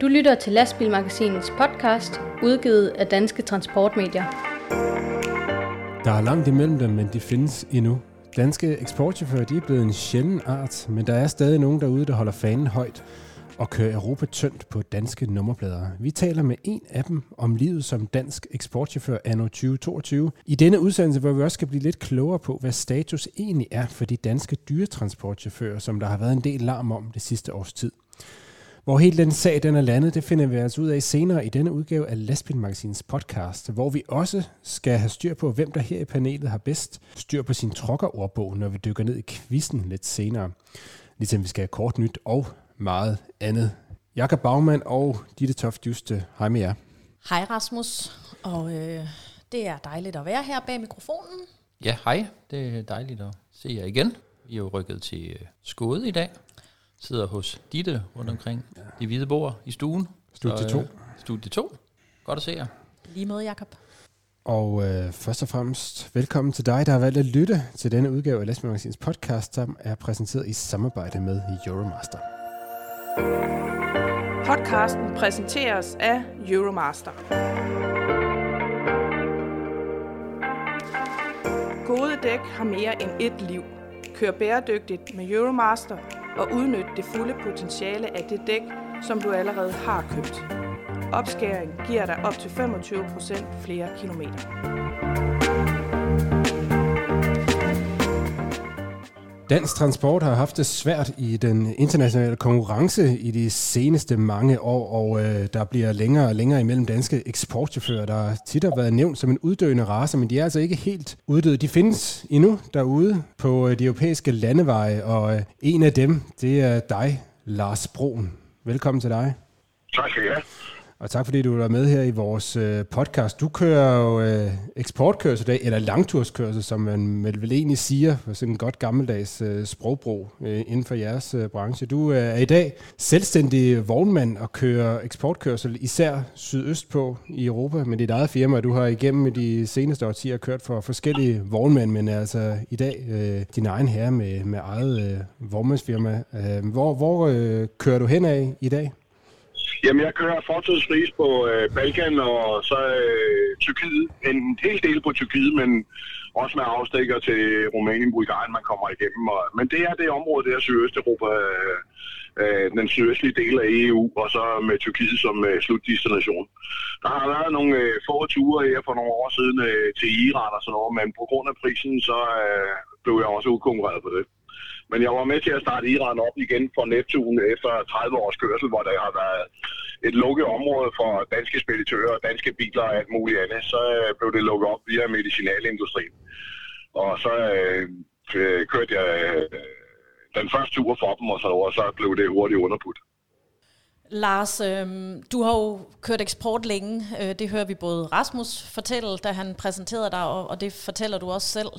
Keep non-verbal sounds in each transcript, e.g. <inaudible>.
Du lytter til Lastbilmagasinets podcast, udgivet af Danske Transportmedier. Der er langt imellem dem, men de findes endnu. Danske eksportchauffører de er blevet en sjælden art, men der er stadig nogen derude, der holder fanen højt og kører Europa tyndt på danske nummerplader. Vi taler med en af dem om livet som dansk eksportchauffør anno 2022. I denne udsendelse, hvor vi også skal blive lidt klogere på, hvad status egentlig er for de danske dyretransportchauffører, som der har været en del larm om det sidste års tid. Hvor helt den sag den er landet, det finder vi altså ud af senere i denne udgave af Lastbilmagasinets podcast, hvor vi også skal have styr på, hvem der her i panelet har bedst styr på sin trokkerordbog, når vi dykker ned i quizzen lidt senere. Ligesom vi skal have kort nyt og meget andet. Jakob Bagman og Ditte Toft Juste, hej med jer. Hej Rasmus, og øh, det er dejligt at være her bag mikrofonen. Ja, hej. Det er dejligt at se jer igen. Vi er jo rykket til øh, Skåde i dag. Sidder hos Ditte rundt omkring ja. de hvide bord i stuen. Studie 2. Øh, studie 2. Godt at se jer. Lige måde, Jakob. Og øh, først og fremmest velkommen til dig, der har valgt at lytte til denne udgave af Lastbilmagasinets podcast, som er præsenteret i samarbejde med Euromaster. Podcasten præsenteres af Euromaster. Gode dæk har mere end ét liv. Kør bæredygtigt med Euromaster og udnyt det fulde potentiale af det dæk, som du allerede har købt. Opskæring giver dig op til 25% flere kilometer. Dansk Transport har haft det svært i den internationale konkurrence i de seneste mange år, og øh, der bliver længere og længere imellem danske eksportchauffører, der tit har været nævnt som en uddøende race, men de er altså ikke helt uddøde. De findes endnu derude på øh, de europæiske landeveje, og øh, en af dem, det er dig, Lars Broen. Velkommen til dig. Tak skal I have. Og tak fordi du er med her i vores øh, podcast. Du kører jo øh, eksportkørsel dag, eller langturskørsel, som man vel egentlig siger, for sådan en godt gammeldags øh, sprogbrug øh, inden for jeres øh, branche. Du øh, er i dag selvstændig vognmand og kører eksportkørsel, især sydøst på i Europa med dit eget firma. Du har igennem de seneste årtier kørt for forskellige vognmænd, men er altså i dag øh, din egen herre med, med eget øh, vognmandsfirma. Øh, hvor hvor øh, kører du hen af i dag? Jamen, jeg kører fortidsvis på øh, Balkan og så øh, Tyrkiet. En hel del på Tyrkiet, men også med afstikker til Rumænien, Bulgarien, man kommer igennem. Og, men det er det område der, Sydøsteuropa, øh, øh, den sydøstlige del af EU, og så med Tyrkiet som øh, slutdestination. Der har været nogle øh, få ture her for nogle år siden øh, til Iran og sådan noget, men på grund af prisen, så øh, blev jeg også udkonkurreret på det. Men jeg var med til at starte Iran op igen for Neptun efter 30 års kørsel, hvor der har været et lukket område for danske speditører, danske biler og alt muligt andet. Så øh, blev det lukket op via medicinalindustrien. Og så øh, øh kørte jeg øh, den første tur for dem, og så, og så blev det hurtigt underbudt. Lars, øh, du har jo kørt eksport længe. Øh, det hører vi både Rasmus fortælle, da han præsenterede dig, og, og det fortæller du også selv.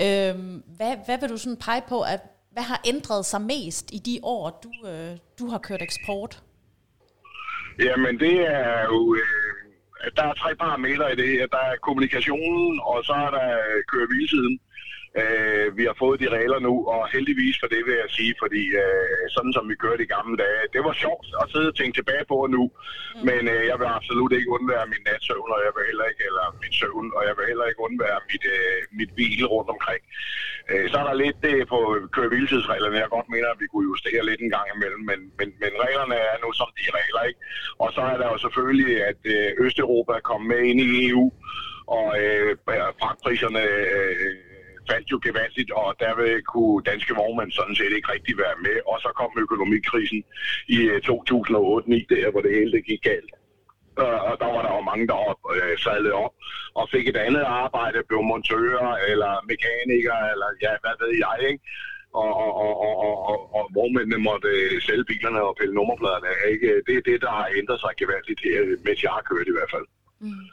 Øh, hvad, hvad vil du sådan pege på, at hvad har ændret sig mest i de år, du, øh, du har kørt eksport? Jamen, det er jo... Øh, der er tre parametre i det her. Der er kommunikationen, og så er der køre Øh, vi har fået de regler nu, og heldigvis for det vil jeg sige, fordi øh, sådan som vi kørte i gamle dage, det var sjovt at sidde og tænke tilbage på nu, mm. men øh, jeg vil absolut ikke undvære min natsøvn, og jeg vil heller ikke, eller min søvn, og jeg vil heller ikke undvære mit, øh, mit hvile rundt omkring. Øh, så er der lidt øh, på køre hviletidsreglerne, jeg godt mener, at vi kunne justere lidt en gang imellem, men, men, men reglerne er nu som de regler, ikke? Og så er der jo selvfølgelig, at øh, Østeuropa er kommet med ind i EU, og øh, fragtpriserne øh, faldt jo gevaldigt, og derved kunne danske vognmænd sådan set ikke rigtig være med. Og så kom økonomikrisen i øh, 2008-2009, der hvor det hele det gik galt. Og der var der jo mange, der op, øh, sadlede op og fik et andet arbejde, blev montører eller mekanikere, eller ja, hvad ved jeg, ikke? og, og, og, og, og, og, og vognmændene måtte øh, sælge bilerne og pille nummerpladerne. Ikke? Det er det, der har ændret sig gevaldigt mens jeg har kørt i hvert fald. Mm.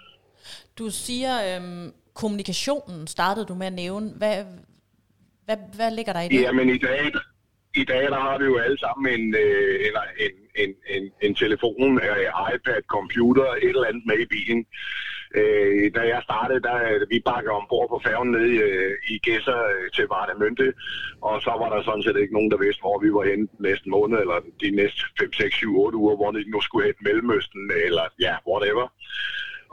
Du siger, øhm, kommunikationen startede du med at nævne. Hvad, hvad, hvad ligger der i det? Jamen i dag, i dag der har vi jo alle sammen en, øh, en, en, en, en, en telefon, øh, iPad, computer, et eller andet med i bilen. Øh, da jeg startede, der øh, vi bakker ombord på færgen ned i, øh, i Gæsser øh, til Varnemønte, og så var der sådan set ikke nogen, der vidste, hvor vi var henne næste måned, eller de næste 5, 6, 7, 8 uger, hvor vi nu skulle have et Mellemøsten, eller ja, whatever.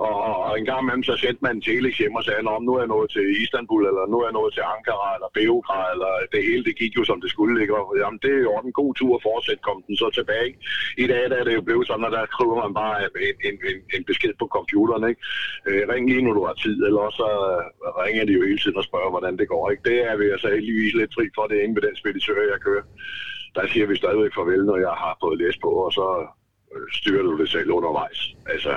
Og, og en gang imellem så sendte man en telex hjem og sagde, om nu er jeg nået til Istanbul, eller nu er jeg nået til Ankara, eller Beograd, eller det hele, det gik jo som det skulle Ikke? Og, jamen, det er jo en god tur at fortsætte, kom den så tilbage. I dag der er det jo blevet sådan, at der skriver man bare en, en, en, en besked på computeren, ikke? Øh, ring lige, når du har tid, eller så øh, ringer de jo hele tiden og spørger, hvordan det går, ikke? Det er vi altså heldigvis lidt fri for, det er ingen ved den speditør, jeg kører. Der siger vi stadigvæk farvel, når jeg har fået læst på, og så øh, styrer du det selv undervejs. Altså,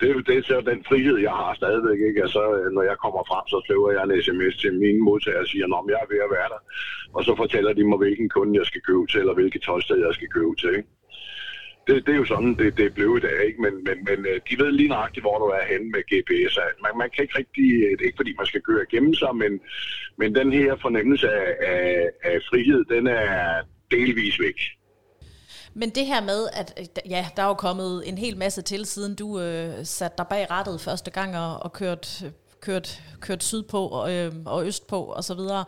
det, det er så den frihed, jeg har stadigvæk. Ikke? Altså, når jeg kommer frem, så skriver jeg en sms til mine modtagere og siger, at jeg er ved at være der. Og så fortæller de mig, hvilken kunde jeg skal købe til, eller hvilket tøjsted jeg skal købe til. Ikke? Det, det, er jo sådan, det, det blev i dag, ikke? Men, men, men øh, de ved lige nøjagtigt, hvor du er henne med GPS. Man, man kan ikke rigtig, øh, det er ikke fordi, man skal køre igennem sig, men, men den her fornemmelse af, af, af frihed, den er delvis væk. Men det her med, at øh, ja, der er jo kommet en hel masse til, siden du øh, satte dig bag rattet første gang og, og kørt øh, kørt, kørt sydpå og, øh, og østpå og så videre.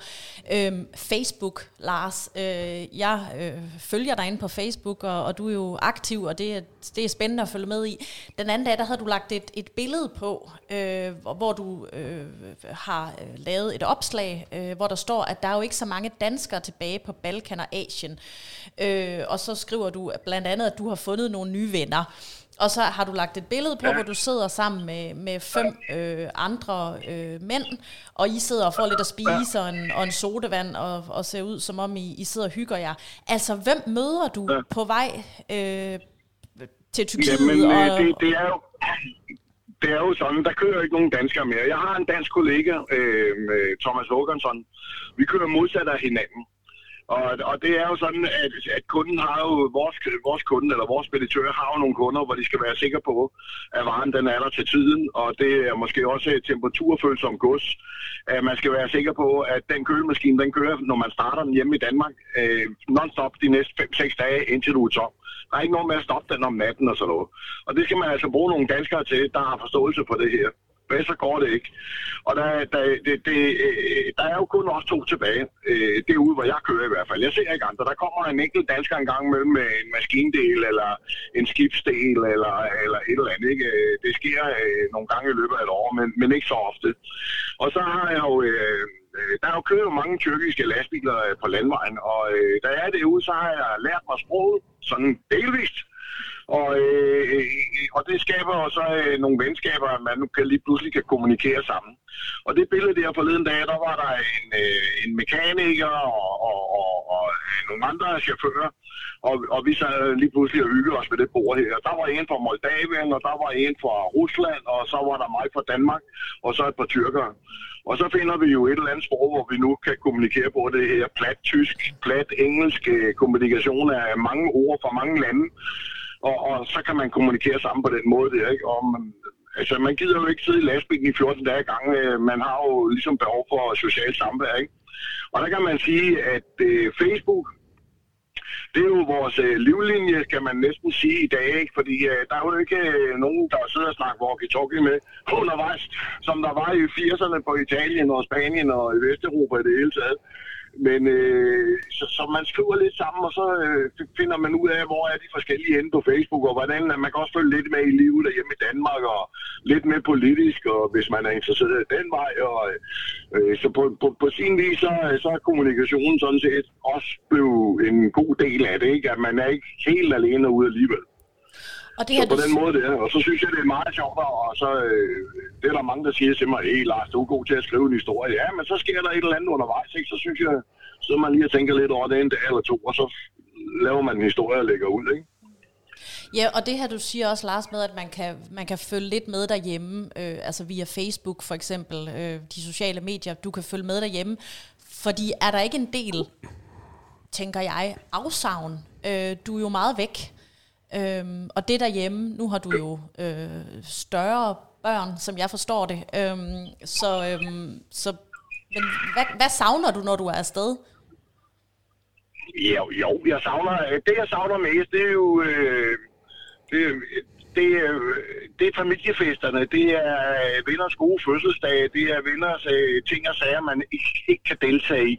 Øh, Facebook, Lars, øh, jeg øh, følger dig inde på Facebook, og, og du er jo aktiv, og det er, det er spændende at følge med i. Den anden dag, der havde du lagt et, et billede på, øh, hvor du øh, har øh, lavet et opslag, øh, hvor der står, at der er jo ikke så mange danskere tilbage på Balkan og Asien. Øh, og så skriver du blandt andet, at du har fundet nogle nye venner. Og så har du lagt et billede på, ja. hvor du sidder sammen med, med fem øh, andre øh, mænd, og I sidder og får lidt at spise ja. og, en, og en sodavand, og, og ser ud som om I, I sidder og hygger jer. Altså, hvem møder du ja. på vej øh, til Tyrkiet? Jamen, øh, og, det, det er jo... Det er jo sådan, der kører ikke nogen danskere mere. Jeg har en dansk kollega, øh, Thomas Håkansson. Vi kører modsat af hinanden. Og, og det er jo sådan, at, at kunden har jo, vores, vores kunde eller vores speditør har jo nogle kunder, hvor de skal være sikre på, at varen den er der til tiden, og det er måske også temperaturfølsom gods. At man skal være sikker på, at den kølemaskine, den kører, når man starter den hjemme i Danmark, øh, non-stop de næste 5-6 dage, indtil du er tom. Der er ikke noget med at stoppe den om natten og sådan noget. Og det skal man altså bruge nogle danskere til, der har forståelse for det her hvad så går det ikke. Og der, der, det, det, øh, der er jo kun også to tilbage. Øh, det er ude, hvor jeg kører i hvert fald. Jeg ser ikke andre. Der kommer en enkelt dansker en gang mellem med en maskindel, eller en skibsdel, eller, eller et eller andet. Ikke? Øh, det sker nogle gange i løbet af et år, men, men ikke så ofte. Og så har jeg jo... Øh, der er jo kørt mange tyrkiske lastbiler på landvejen, og øh, da jeg er derude, så har jeg lært mig sproget, sådan delvist. Og, øh, øh, øh, og det skaber også øh, nogle venskaber, at man nu kan lige pludselig kan kommunikere sammen. Og det billede der forleden dag, der var der en, øh, en mekaniker og, og, og, og øh, nogle andre chauffører, og, og vi sad lige pludselig og hyggede os med det bord her. Der var en fra Moldavien, og der var en fra Rusland, og så var der mig fra Danmark, og så et par tyrkere. Og så finder vi jo et eller andet sprog, hvor vi nu kan kommunikere på det her plat tysk, plat engelsk kommunikation af mange ord fra mange lande og, og så kan man kommunikere sammen på den måde der, ikke? Og man, altså, man gider jo ikke sidde i lastbilen i 14 dage i gang. Øh, man har jo ligesom behov for socialt samvær, ikke? Og der kan man sige, at øh, Facebook, det er jo vores øh, livlinje, kan man næsten sige i dag, ikke? fordi øh, der er jo ikke øh, nogen, der sidder og snakker walkie-talkie med <laughs> undervejs, som der var i 80'erne på Italien og Spanien og i Vesteuropa i det hele taget. Men øh, så, så man skriver lidt sammen, og så øh, finder man ud af, hvor er de forskellige inde på Facebook, og hvordan man kan også følge lidt med i livet derhjemme i Danmark, og lidt med politisk, og hvis man er interesseret i den vej. Og, øh, øh, så på, på, på sin vis, så, så er kommunikationen sådan set også blevet en god del af det, ikke? at man er ikke helt alene ude alligevel. Og det så på du... den måde det er. Og så synes jeg, det er meget sjovt, og så øh, det er der mange, der siger til mig, hey Lars, du er god til at skrive en historie. Ja, men så sker der et eller andet undervejs, ikke? så synes jeg, så man lige tænker lidt over det en dag eller to, og så laver man en historie og lægger ud. Ikke? Ja, og det her du siger også, Lars, med at man kan, man kan følge lidt med derhjemme, øh, altså via Facebook for eksempel, øh, de sociale medier, du kan følge med derhjemme, fordi er der ikke en del, tænker jeg, afsavn? Øh, du er jo meget væk. Øhm, og det derhjemme, nu har du jo øh, større børn, som jeg forstår det. Øhm, så, øhm, så men hvad, hvad savner du, når du er afsted? Jo, jo, jeg savner, øh, det jeg savner mest, det er jo, øh, det, det, det er familiefesterne, det er øh, venners gode fødselsdage, det er venners øh, ting og sager, man ikke, ikke kan deltage i.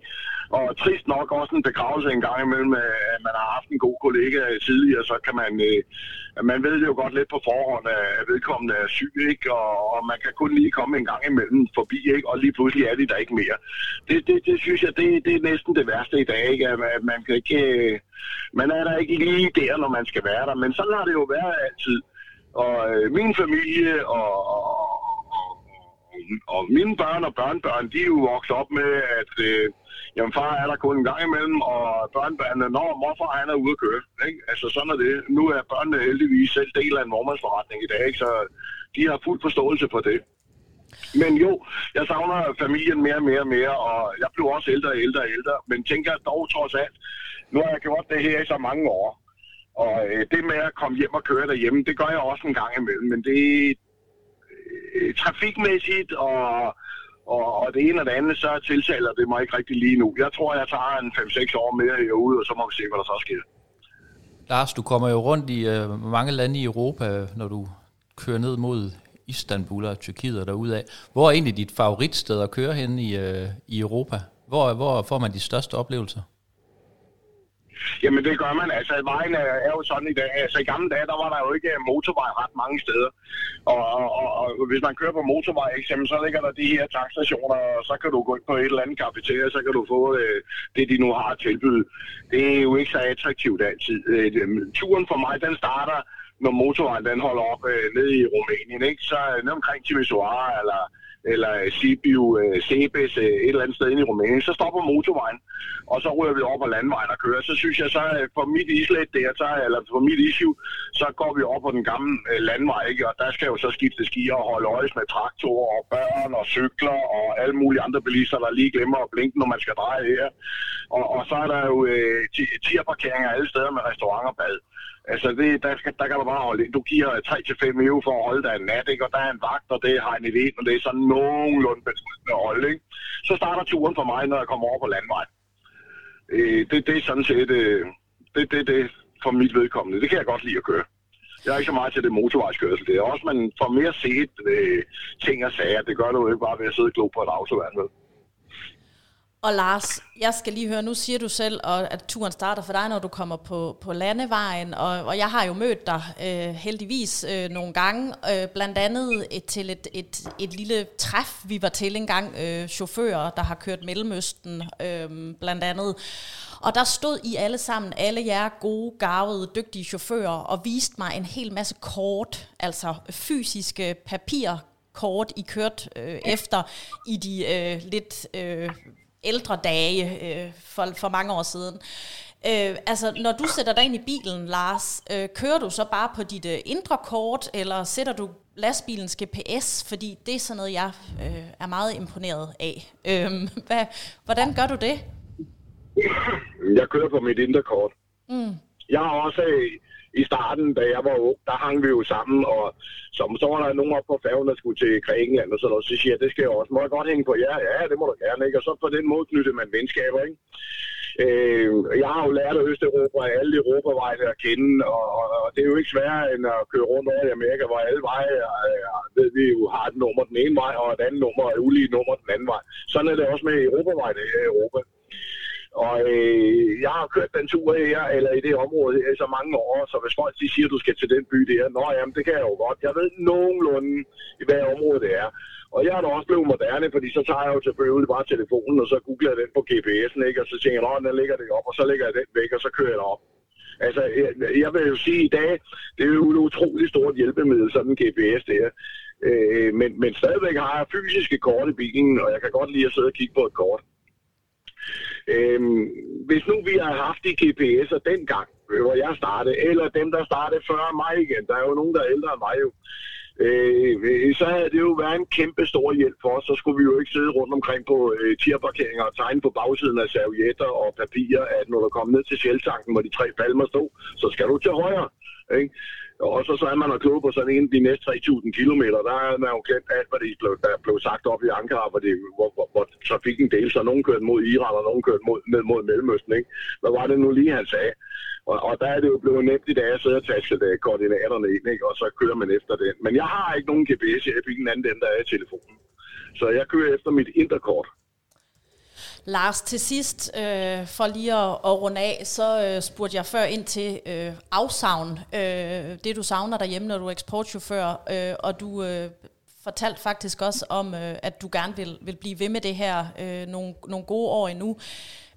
Og trist nok også en begravelse en gang imellem, at man har haft en god kollega tidligere, så kan man, øh, man ved jo godt lidt på forhånd, at vedkommende er syg, ikke? Og, og man kan kun lige komme en gang imellem forbi, ikke? og lige pludselig er de der ikke mere. Det, det, det synes jeg, det, det er næsten det værste i dag, ikke? at man kan ikke... Øh, man er der ikke lige der, når man skal være der, men sådan har det jo været altid. Og øh, min familie og, og, Øhm, og mine børn og børnebørn, de er jo vokset op med, at øh, jamen, far er der kun en gang imellem, og børnebørnene, når morfar han er ude at køre. Ikke? Altså sådan er det. Nu er børnene heldigvis selv del af en vormandsforretning i dag, ikke? så de har fuld forståelse for det. Men jo, jeg savner familien mere og mere og mere, og jeg blev også ældre og ældre og ældre, men tænker dog trods alt, nu har jeg gjort det her i så mange år, og øh, det med at komme hjem og køre derhjemme, det gør jeg også en gang imellem, men det Øh, trafikmæssigt og, og, og det ene og det andet, så tiltaler det mig ikke rigtig lige nu. Jeg tror, jeg tager en 5-6 år mere herude, og så må vi se, hvad der så sker. Lars, du kommer jo rundt i øh, mange lande i Europa, når du kører ned mod Istanbul og Tyrkiet og derudad. Hvor er egentlig dit favoritsted at køre hen i, øh, i Europa? Hvor, hvor får man de største oplevelser? Jamen det gør man. Altså vejen er, er jo sådan i dag. Altså i gamle dage, der var der jo ikke øh, motorvej ret mange steder. Og, og, og, og hvis man kører på motorvej, eksempel, så ligger der de her tankstationer, og så kan du gå ind på et eller andet kafeteria, så kan du få øh, det, de nu har at tilbyde. Det er jo ikke så attraktivt altid. Øh, turen for mig, den starter, når motorvejen den holder op øh, nede i Rumænien. Ikke? Så øh, ned omkring Timisoara eller eller Sibiu, uh, øh, Sebes, øh, et eller andet sted inde i Rumænien, så stopper motorvejen, og så rører vi over på landvejen og kører. Så synes jeg så, øh, for mit islet der, så, eller for mit issue, så går vi over på den gamle landvej, ikke? og der skal jo så skifte skier og holde øjes med traktorer og børn og cykler og alle mulige andre bilister, der lige glemmer at blinke, når man skal dreje her. Og, og så er der jo øh, tierparkeringer alle steder med restauranter og bad. Altså, det, der, skal, der kan du bare holde Du giver 3-5 euro for at holde dig en nat, ikke? og der er en vagt, og det har en idé, og det er sådan nogenlunde beskyttende at holde. Ikke? Så starter turen for mig, når jeg kommer over på landvejen. Øh, det, det er sådan set øh, det, det, det for mit vedkommende. Det kan jeg godt lide at køre. Jeg er ikke så meget til det motorvejskørsel. Det er også, man får mere set øh, ting og sager. Det gør du jo ikke bare ved at sidde og glo på et autoværn. Og Lars, jeg skal lige høre, nu siger du selv, at turen starter for dig, når du kommer på, på landevejen, og, og jeg har jo mødt dig øh, heldigvis øh, nogle gange, øh, blandt andet et, til et, et, et lille træf, vi var til engang, øh, chauffører, der har kørt Mellemøsten, øh, blandt andet. Og der stod I alle sammen, alle jer gode, gavede, dygtige chauffører, og viste mig en hel masse kort, altså fysiske papirkort, I kørt øh, efter i de øh, lidt øh, ældre dage øh, for, for mange år siden. Øh, altså, når du sætter dig ind i bilen, Lars, øh, kører du så bare på dit øh, indre kort, eller sætter du lastbilens GPS? Fordi det er sådan noget, jeg øh, er meget imponeret af. Øh, <laughs> hvad, hvordan gør du det? Jeg kører på mit indre kort. Mm. Jeg har også øh, i starten, da jeg var ung, der hang vi jo sammen, og som, så var der nogen op på færgen, der skulle til Grækenland og sådan noget, så siger jeg, det skal jeg også. Må jeg godt hænge på jer? Ja, det må du gerne, ikke? Og så på den måde knyttede man venskaber, ikke? Øh, jeg har jo lært af Østeuropa og alle Europavejene at kende, og, og, det er jo ikke sværere end at køre rundt over i Amerika, hvor alle veje og ved vi jo har et nummer den ene vej, og et andet nummer er ulige nummer den anden vej. Sådan er det også med Europavejene her i Europa. Og øh, jeg har kørt den tur her, eller i det område her, i så mange år, så hvis folk de siger, at du skal til den by der, nå jamen, det kan jeg jo godt. Jeg ved nogenlunde, i hvad område det er. Og jeg er da også blevet moderne, fordi så tager jeg jo selvfølgelig bare telefonen, og så googler jeg den på GPS'en, ikke? og så tænker jeg, at den ligger det op, og så lægger jeg den væk, og så kører jeg derop. Altså, jeg, jeg vil jo sige, i dag, det er jo et utroligt stort hjælpemiddel, sådan en GPS der. Øh, men, men stadigvæk har jeg fysiske kort i bilen, og jeg kan godt lide at sidde og kigge på et kort. Øhm, hvis nu vi har haft de GPS'er dengang, hvor jeg startede, eller dem, der startede før mig igen, der er jo nogen, der er ældre end mig jo, øh, så havde det jo været en kæmpe stor hjælp for os. Så skulle vi jo ikke sidde rundt omkring på øh, tierparkeringer og tegne på bagsiden af servietter og papirer, at når du kom ned til Sjæltanken, hvor de tre palmer stod, så skal du til højre. Ikke? Og så, så er man og klog på sådan en de næste 3.000 kilometer, der er man jo glemt alt, hvad det blev, der blev sagt op i Ankara, hvor, det, hvor, hvor, hvor trafikken delte sig. Nogen kørte mod Iran, og nogen kørte mod, ned mod Mellemøsten. Ikke? Hvad var det nu lige, han sagde? Og, og der er det jo blevet nemt i dag at sidde og tage øh, koordinaterne ind, ikke? og så kører man efter den. Men jeg har ikke nogen GPS, jeg fik en anden den, der er i telefonen. Så jeg kører efter mit interkort. Lars, til sidst, øh, for lige at, at runde af, så øh, spurgte jeg før ind til øh, afsavn. Øh, det du savner derhjemme, når du er eksportchauffør, øh, og du øh, fortalte faktisk også om, øh, at du gerne vil, vil blive ved med det her øh, nogle, nogle gode år endnu.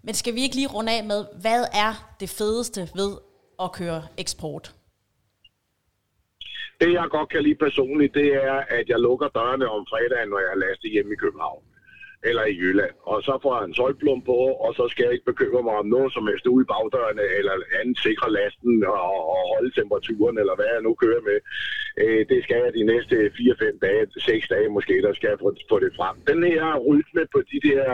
Men skal vi ikke lige runde af med, hvad er det fedeste ved at køre eksport? Det jeg godt kan lide personligt, det er, at jeg lukker dørene om fredagen, når jeg er lastet hjemme i København eller i Jylland. Og så får jeg en solplum på, og så skal jeg ikke bekymre mig om noget som helst ude i bagdørene, eller andet sikre lasten og, og holde temperaturen, eller hvad jeg nu kører med. Øh, det skal jeg de næste 4-5 dage, 6 dage måske, der skal jeg få, få det frem. Den her rytme på de der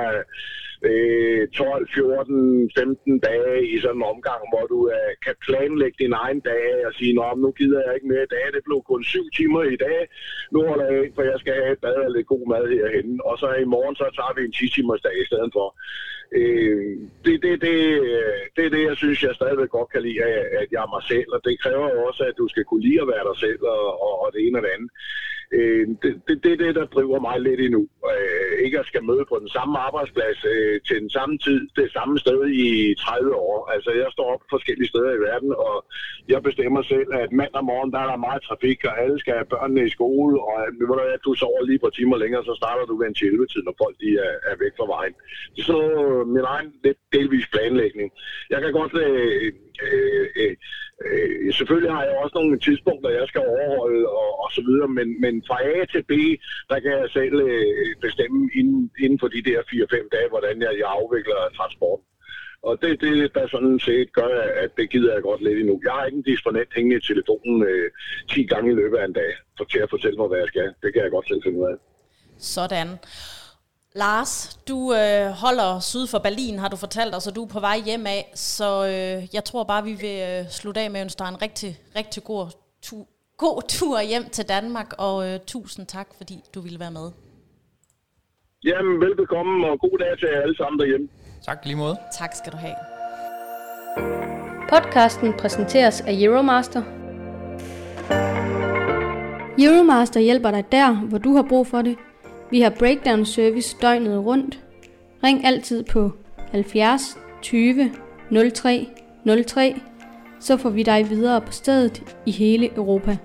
øh, 12, 14, 15 dage i sådan en omgang, hvor du øh, kan planlægge din egen dag og sige, Nå, nu gider jeg ikke mere i dag, det blev kun 7 timer i dag, nu holder jeg ikke, for jeg skal have et bad og lidt god mad herhen, og så i morgen, så tager vi en 10 timers dag i stedet for. Øh, det, det, det, øh, det er det, jeg synes, jeg stadigvæk godt kan lide, at jeg er mig selv, og det kræver jo også, at du skal kunne lide at være dig selv, og, og, og det ene og det andet. Øh, det, det, det er det, der driver mig lidt endnu. Øh, ikke at skal møde på den samme arbejdsplads øh, til den samme tid, det samme sted i 30 år. Altså, jeg står op forskellige steder i verden, og jeg bestemmer selv, at mandag morgen, der er der meget trafik, og alle skal have børnene i skole, og øh, at du sover lige på timer længere, så starter du ved en 11 tid, når folk de er, er væk fra vejen. Det er så øh, min egen lidt delvis planlægning. Jeg kan godt øh, øh, øh, Øh, selvfølgelig har jeg også nogle tidspunkter, jeg skal overholde og, og så videre, men, men fra A til B, der kan jeg selv øh, bestemme inden, inden for de der 4-5 dage, hvordan jeg, jeg afvikler transport. Og det det, der sådan set gør, at det gider jeg godt lidt endnu. Jeg har ikke en disponent hængende i telefonen øh, 10 gange i løbet af en dag, for til at fortælle mig, hvad jeg skal. Det kan jeg godt selv finde ud af. Sådan. Lars, du øh, holder syd for Berlin, har du fortalt os, og du er på vej hjem af, så øh, jeg tror bare, vi vil øh, slutte af med at ønske dig en rigtig, rigtig god, tu, god tur hjem til Danmark, og øh, tusind tak, fordi du ville være med. Jamen, velbekomme, og god dag til jer alle sammen derhjemme. Tak lige måde. Tak skal du have. Podcasten præsenteres af Euromaster. Euromaster hjælper dig der, hvor du har brug for det – vi har breakdown service døgnet rundt. Ring altid på 70 20 03 03, så får vi dig videre på stedet i hele Europa.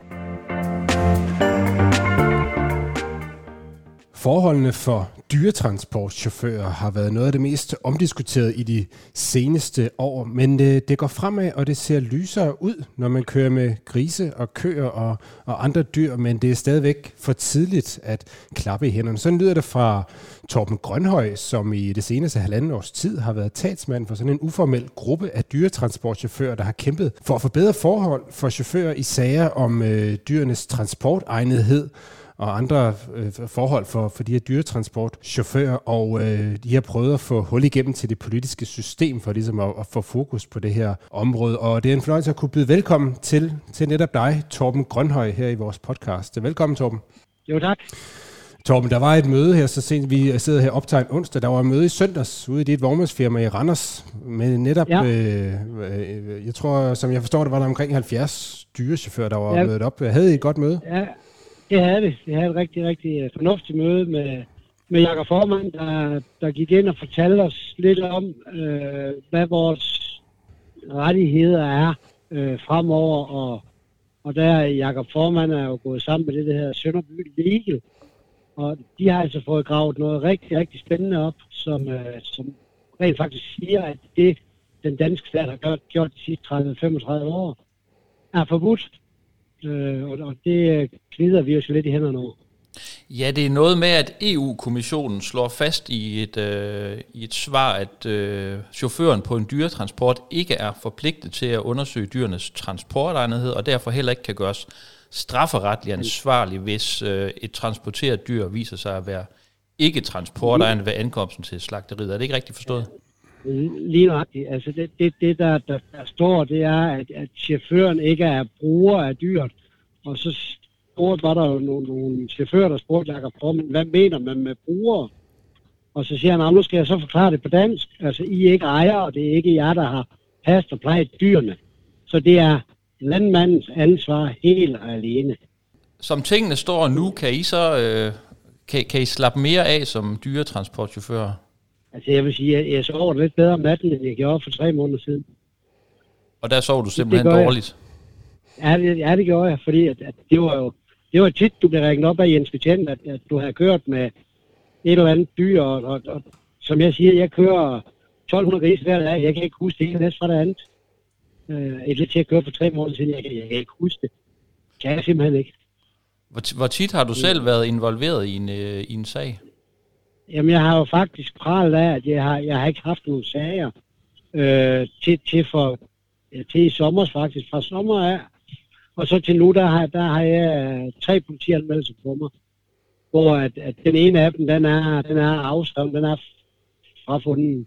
Forholdene for dyretransportchauffører har været noget af det mest omdiskuteret i de seneste år, men det, det går fremad, og det ser lysere ud, når man kører med grise og køer og, og andre dyr, men det er stadigvæk for tidligt at klappe i hænderne. Sådan lyder det fra Torben Grønhøj, som i det seneste halvanden års tid har været talsmand for sådan en uformel gruppe af dyretransportchauffører, der har kæmpet for at forbedre forhold for chauffører i sager om øh, dyrenes transportegnethed og andre øh, forhold for, for de her dyretransportchauffører, og øh, de har prøvet at få hul igennem til det politiske system for ligesom at, at få fokus på det her område. Og det er en fornøjelse at kunne byde velkommen til, til netop dig, Torben Grønhøj, her i vores podcast. Velkommen, Torben. Jo, tak. Torben, der var et møde her, så sent vi sidder her optaget onsdag, der var et møde i søndags ude i dit vognmandsfirma i Randers, med netop, ja. øh, øh, jeg tror, som jeg forstår det, var der omkring 70 dyrechauffører, der var ja. mødt op. Havde I et godt møde? Ja, det havde vi. Vi havde et rigtig, rigtig øh, fornuftigt møde med, med Jakob Formand, der, der gik ind og fortalte os lidt om, øh, hvad vores rettigheder er øh, fremover. Og, og der Jakob Formand er jo gået sammen med det, der hedder Sønderby Legal. Og de har altså fået gravet noget rigtig, rigtig spændende op, som, øh, som rent faktisk siger, at det, den danske stat har gjort, gjort de sidste 30-35 år, er forbudt. Øh, og, og det knider vi os lidt i hænderne over. Ja, det er noget med, at EU-kommissionen slår fast i et, øh, i et svar, at øh, chaufføren på en dyretransport ikke er forpligtet til at undersøge dyrenes transportegnethed, og derfor heller ikke kan gøres strafferetlig ansvarlig, hvis øh, et transporteret dyr viser sig at være ikke transportegnet ved ankomsten til slagteriet. Er det ikke rigtigt forstået? Lige nøjagtigt. Altså det, det, det der, der, der står, det er, at, at chaufføren ikke er bruger af dyret. Og så spurgte, var der jo nogle, nogle chauffører, der spurgte Jacob Formen, hvad mener man med bruger? Og så siger han, nu skal jeg så forklare det på dansk. Altså, I er ikke ejer, og det er ikke jer, der har passet og plejet dyrene. Så det er landmandens ansvar helt og alene. Som tingene står nu, kan I så øh, kan, kan I slappe mere af som dyretransportchauffører? Altså jeg vil sige, at jeg sover lidt bedre om natten, end jeg gjorde for tre måneder siden. Og der sov du simpelthen jeg. dårligt? Ja, det, ja, det gjorde jeg, fordi at, at det var jo det var tit, du blev ringet op af Jens Betjent, at, at du havde kørt med et eller andet dyr, og, og, og som jeg siger, jeg kører 1200 grise hver dag. Jeg kan ikke huske det ene næste fra det andet. Øh, et lidt til at køre for tre måneder siden, jeg kan, jeg kan ikke huske det. Kan jeg simpelthen ikke. Hvor, hvor tit har du selv været involveret i en, øh, i en sag? Jamen, jeg har jo faktisk pralet af, at jeg har, jeg har ikke haft nogen sager øh, til, til, for, ja, til i sommer faktisk. Fra sommer af, og så til nu, der har, der har jeg øh, tre politianmeldelser på mig. Hvor at, at den ene af dem, den er, den er afskrevet, den er frafundet.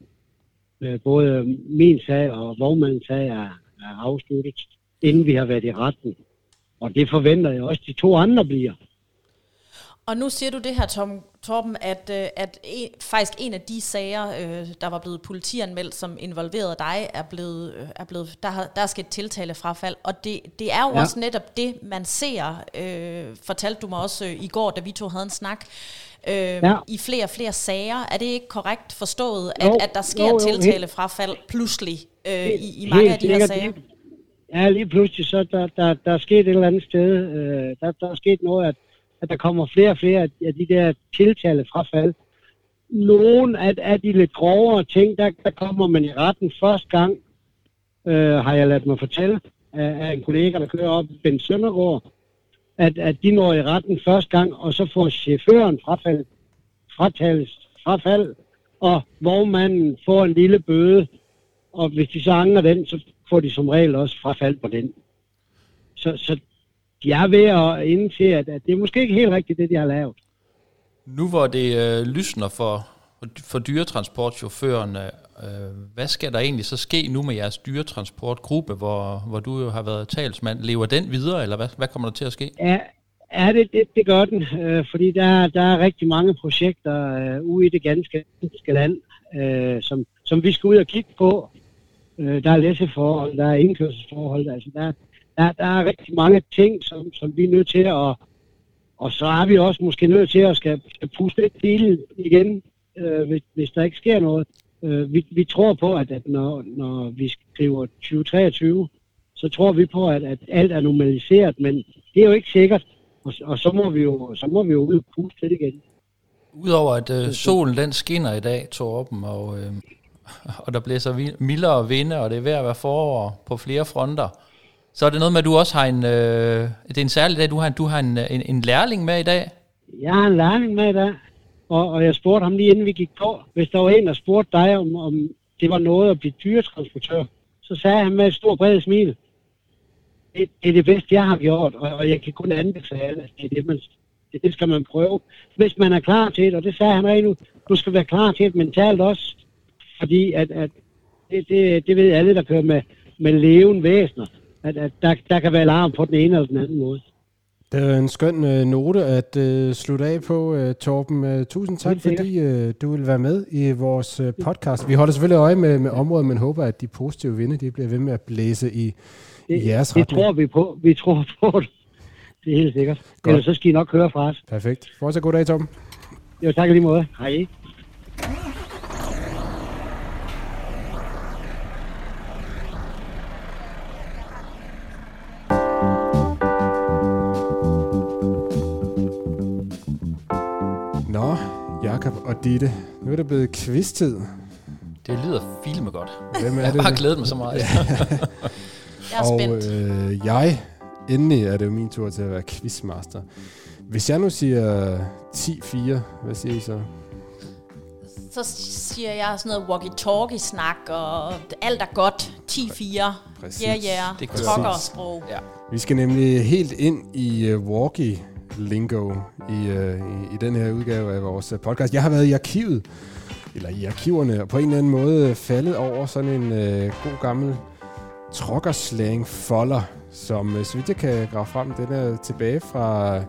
Øh, både min sag og vognmandens sag er, er afsluttet, inden vi har været i retten. Og det forventer jeg også, de to andre bliver. Og nu siger du det her, Tom, Torben, at, øh, at en, faktisk en af de sager, øh, der var blevet politianmeldt, som involverede dig, er blevet, øh, er blevet der, har, der er sket tiltalefrafald. Og det, det er jo ja. Også netop det, man ser, øh, fortalte du mig også i går, da vi to havde en snak, øh, ja. i flere og flere sager. Er det ikke korrekt forstået, at, Jo, at der sker jo, jo, jo, helt- tiltalefrafald pludselig øh, i, i mange af de her sager? Ja, lige pludselig, så der, der, der er sket et eller andet sted. Øh, der, der er sket noget, at, at der kommer flere og flere af de der tiltale frafald. Nogle af, af de lidt grovere ting, der, der kommer man i retten første gang, øh, har jeg ladt mig fortælle af, af en kollega, der kører op, Ben Søndergaard, at, at de når i retten første gang, og så får chaufføren frafald, fratales frafald, og vognmanden får en lille bøde, og hvis de så angrer den, så får de som regel også frafald på den. Så, så de er ved at indse, at, at det er måske ikke helt rigtigt, det de har lavet. Nu hvor det øh, lysner for, for dyretransportchaufførerne, øh, hvad skal der egentlig så ske nu med jeres dyretransportgruppe, hvor, hvor du jo har været talsmand? Lever den videre, eller hvad, hvad kommer der til at ske? Ja, ja det, det, det gør den, øh, fordi der, der er rigtig mange projekter øh, ude i det ganske, ganske land, øh, som, som vi skal ud og kigge på. Øh, der er læseforhold, der er indkørselsforhold, altså der, der, der er rigtig mange ting, som, som vi er nødt til at... Og så er vi også måske nødt til at skal, skal puste lidt til igen, øh, hvis, hvis der ikke sker noget. Øh, vi, vi tror på, at, at når, når vi skriver 2023, så tror vi på, at, at alt er normaliseret, men det er jo ikke sikkert. Og, og så må vi jo så må vi jo ud og puste lidt igen. Udover at øh, solen den skinner i dag, Torben, og, øh, <laughs> og der blæser mildere vinde, og det er ved at være forår på flere fronter, så er det noget med, at du også har en, øh, det er en særlig dag, du har, du har en, øh, en, en lærling med i dag. Jeg har en lærling med i dag, og, og jeg spurgte ham lige inden vi gik på, hvis der var en, der spurgte dig, om, om det var noget at blive dyretransportør, så sagde han med et stort bredt smil, det, det er det bedste, jeg har gjort, og, og jeg kan kun anbefale, at det er det, man, det, det skal man prøve, hvis man er klar til det, og det sagde han rent nu, du skal være klar til det mentalt også, fordi at, at det, det, det ved alle, der kører med, med levende væsener, at, at der, der kan være alarm på den ene eller den anden måde. Det er en skøn øh, note at øh, slutte af på, øh, Torben. Øh, tusind tak, fordi øh, du vil være med i vores øh, podcast. Vi holder selvfølgelig øje med, med området, men håber, at de positive vinde de bliver ved med at blæse i, i jeres det retning. tror vi på. Vi tror på det. Det er helt sikkert. Godt. Ellers så skal I nok høre fra os. Perfekt. Fortsat god dag, Torben. Jo, tak lige måde. Hej. Ditte. Nu er det blevet quiz-tid. Det lyder filme godt. Hvem er Jeg har det? bare glædet mig så meget. <laughs> Jeg er og spændt. øh, jeg, endelig er det jo min tur til at være quizmaster. Hvis jeg nu siger 10-4, hvad siger I så? Så siger jeg sådan noget walkie-talkie-snak, og alt er godt. 10-4. Præcis. Ja, ja. Det kører. Trokkersprog. Ja. Vi skal nemlig helt ind i uh, walkie lingo i, uh, i, i den her udgave af vores øh, podcast. Jeg har været i arkivet, eller i arkiverne, og på en eller anden måde øh, faldet over sådan en uh, god gammel trokkerslang folder, som uh, så vidt jeg kan grave frem, den er tilbage fra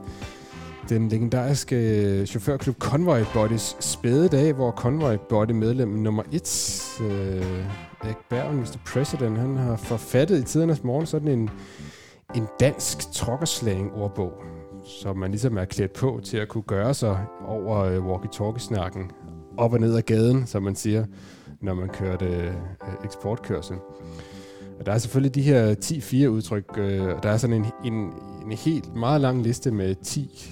den legendariske chaufførklub Convoy Bodies spæde dag, hvor Convoy Body medlem nummer 1 øh, Erik Bergen, Mr. President, han har forfattet i tidernes morgen sådan en, en dansk trokkerslang-ordbog, så man ligesom er klædt på til at kunne gøre sig over øh, walkie-talkie-snakken op og ned ad gaden, som man siger, når man kørte øh, eksportkørsel. Og der er selvfølgelig de her 10-4 udtryk, øh, og der er sådan en, en, en helt meget lang liste med 10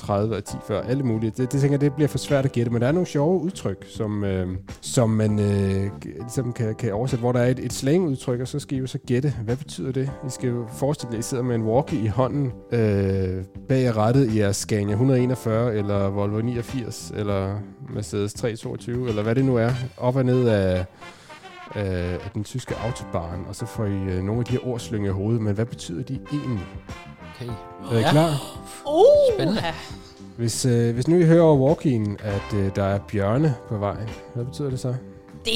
30 og 10 før, alle mulige. Det, det tænker jeg, det bliver for svært at gætte, men der er nogle sjove udtryk, som, øh, som man øh, ligesom kan, kan oversætte, hvor der er et, et slangudtryk, og så skal I jo så gætte, hvad betyder det? I skal jo forestille jer, at I sidder med en walkie i hånden øh, bag rettet i jeres Scania 141, eller Volvo 89, eller Mercedes 322, eller hvad det nu er, op og ned af øh, af den tyske autobahn, og så får I øh, nogle af de her ord slynget i hovedet, men hvad betyder de egentlig? Okay. Er I klar? Uh, Spændende. Hvis, øh, hvis nu I hører over walkien, at øh, der er bjørne på vejen, hvad betyder det så? det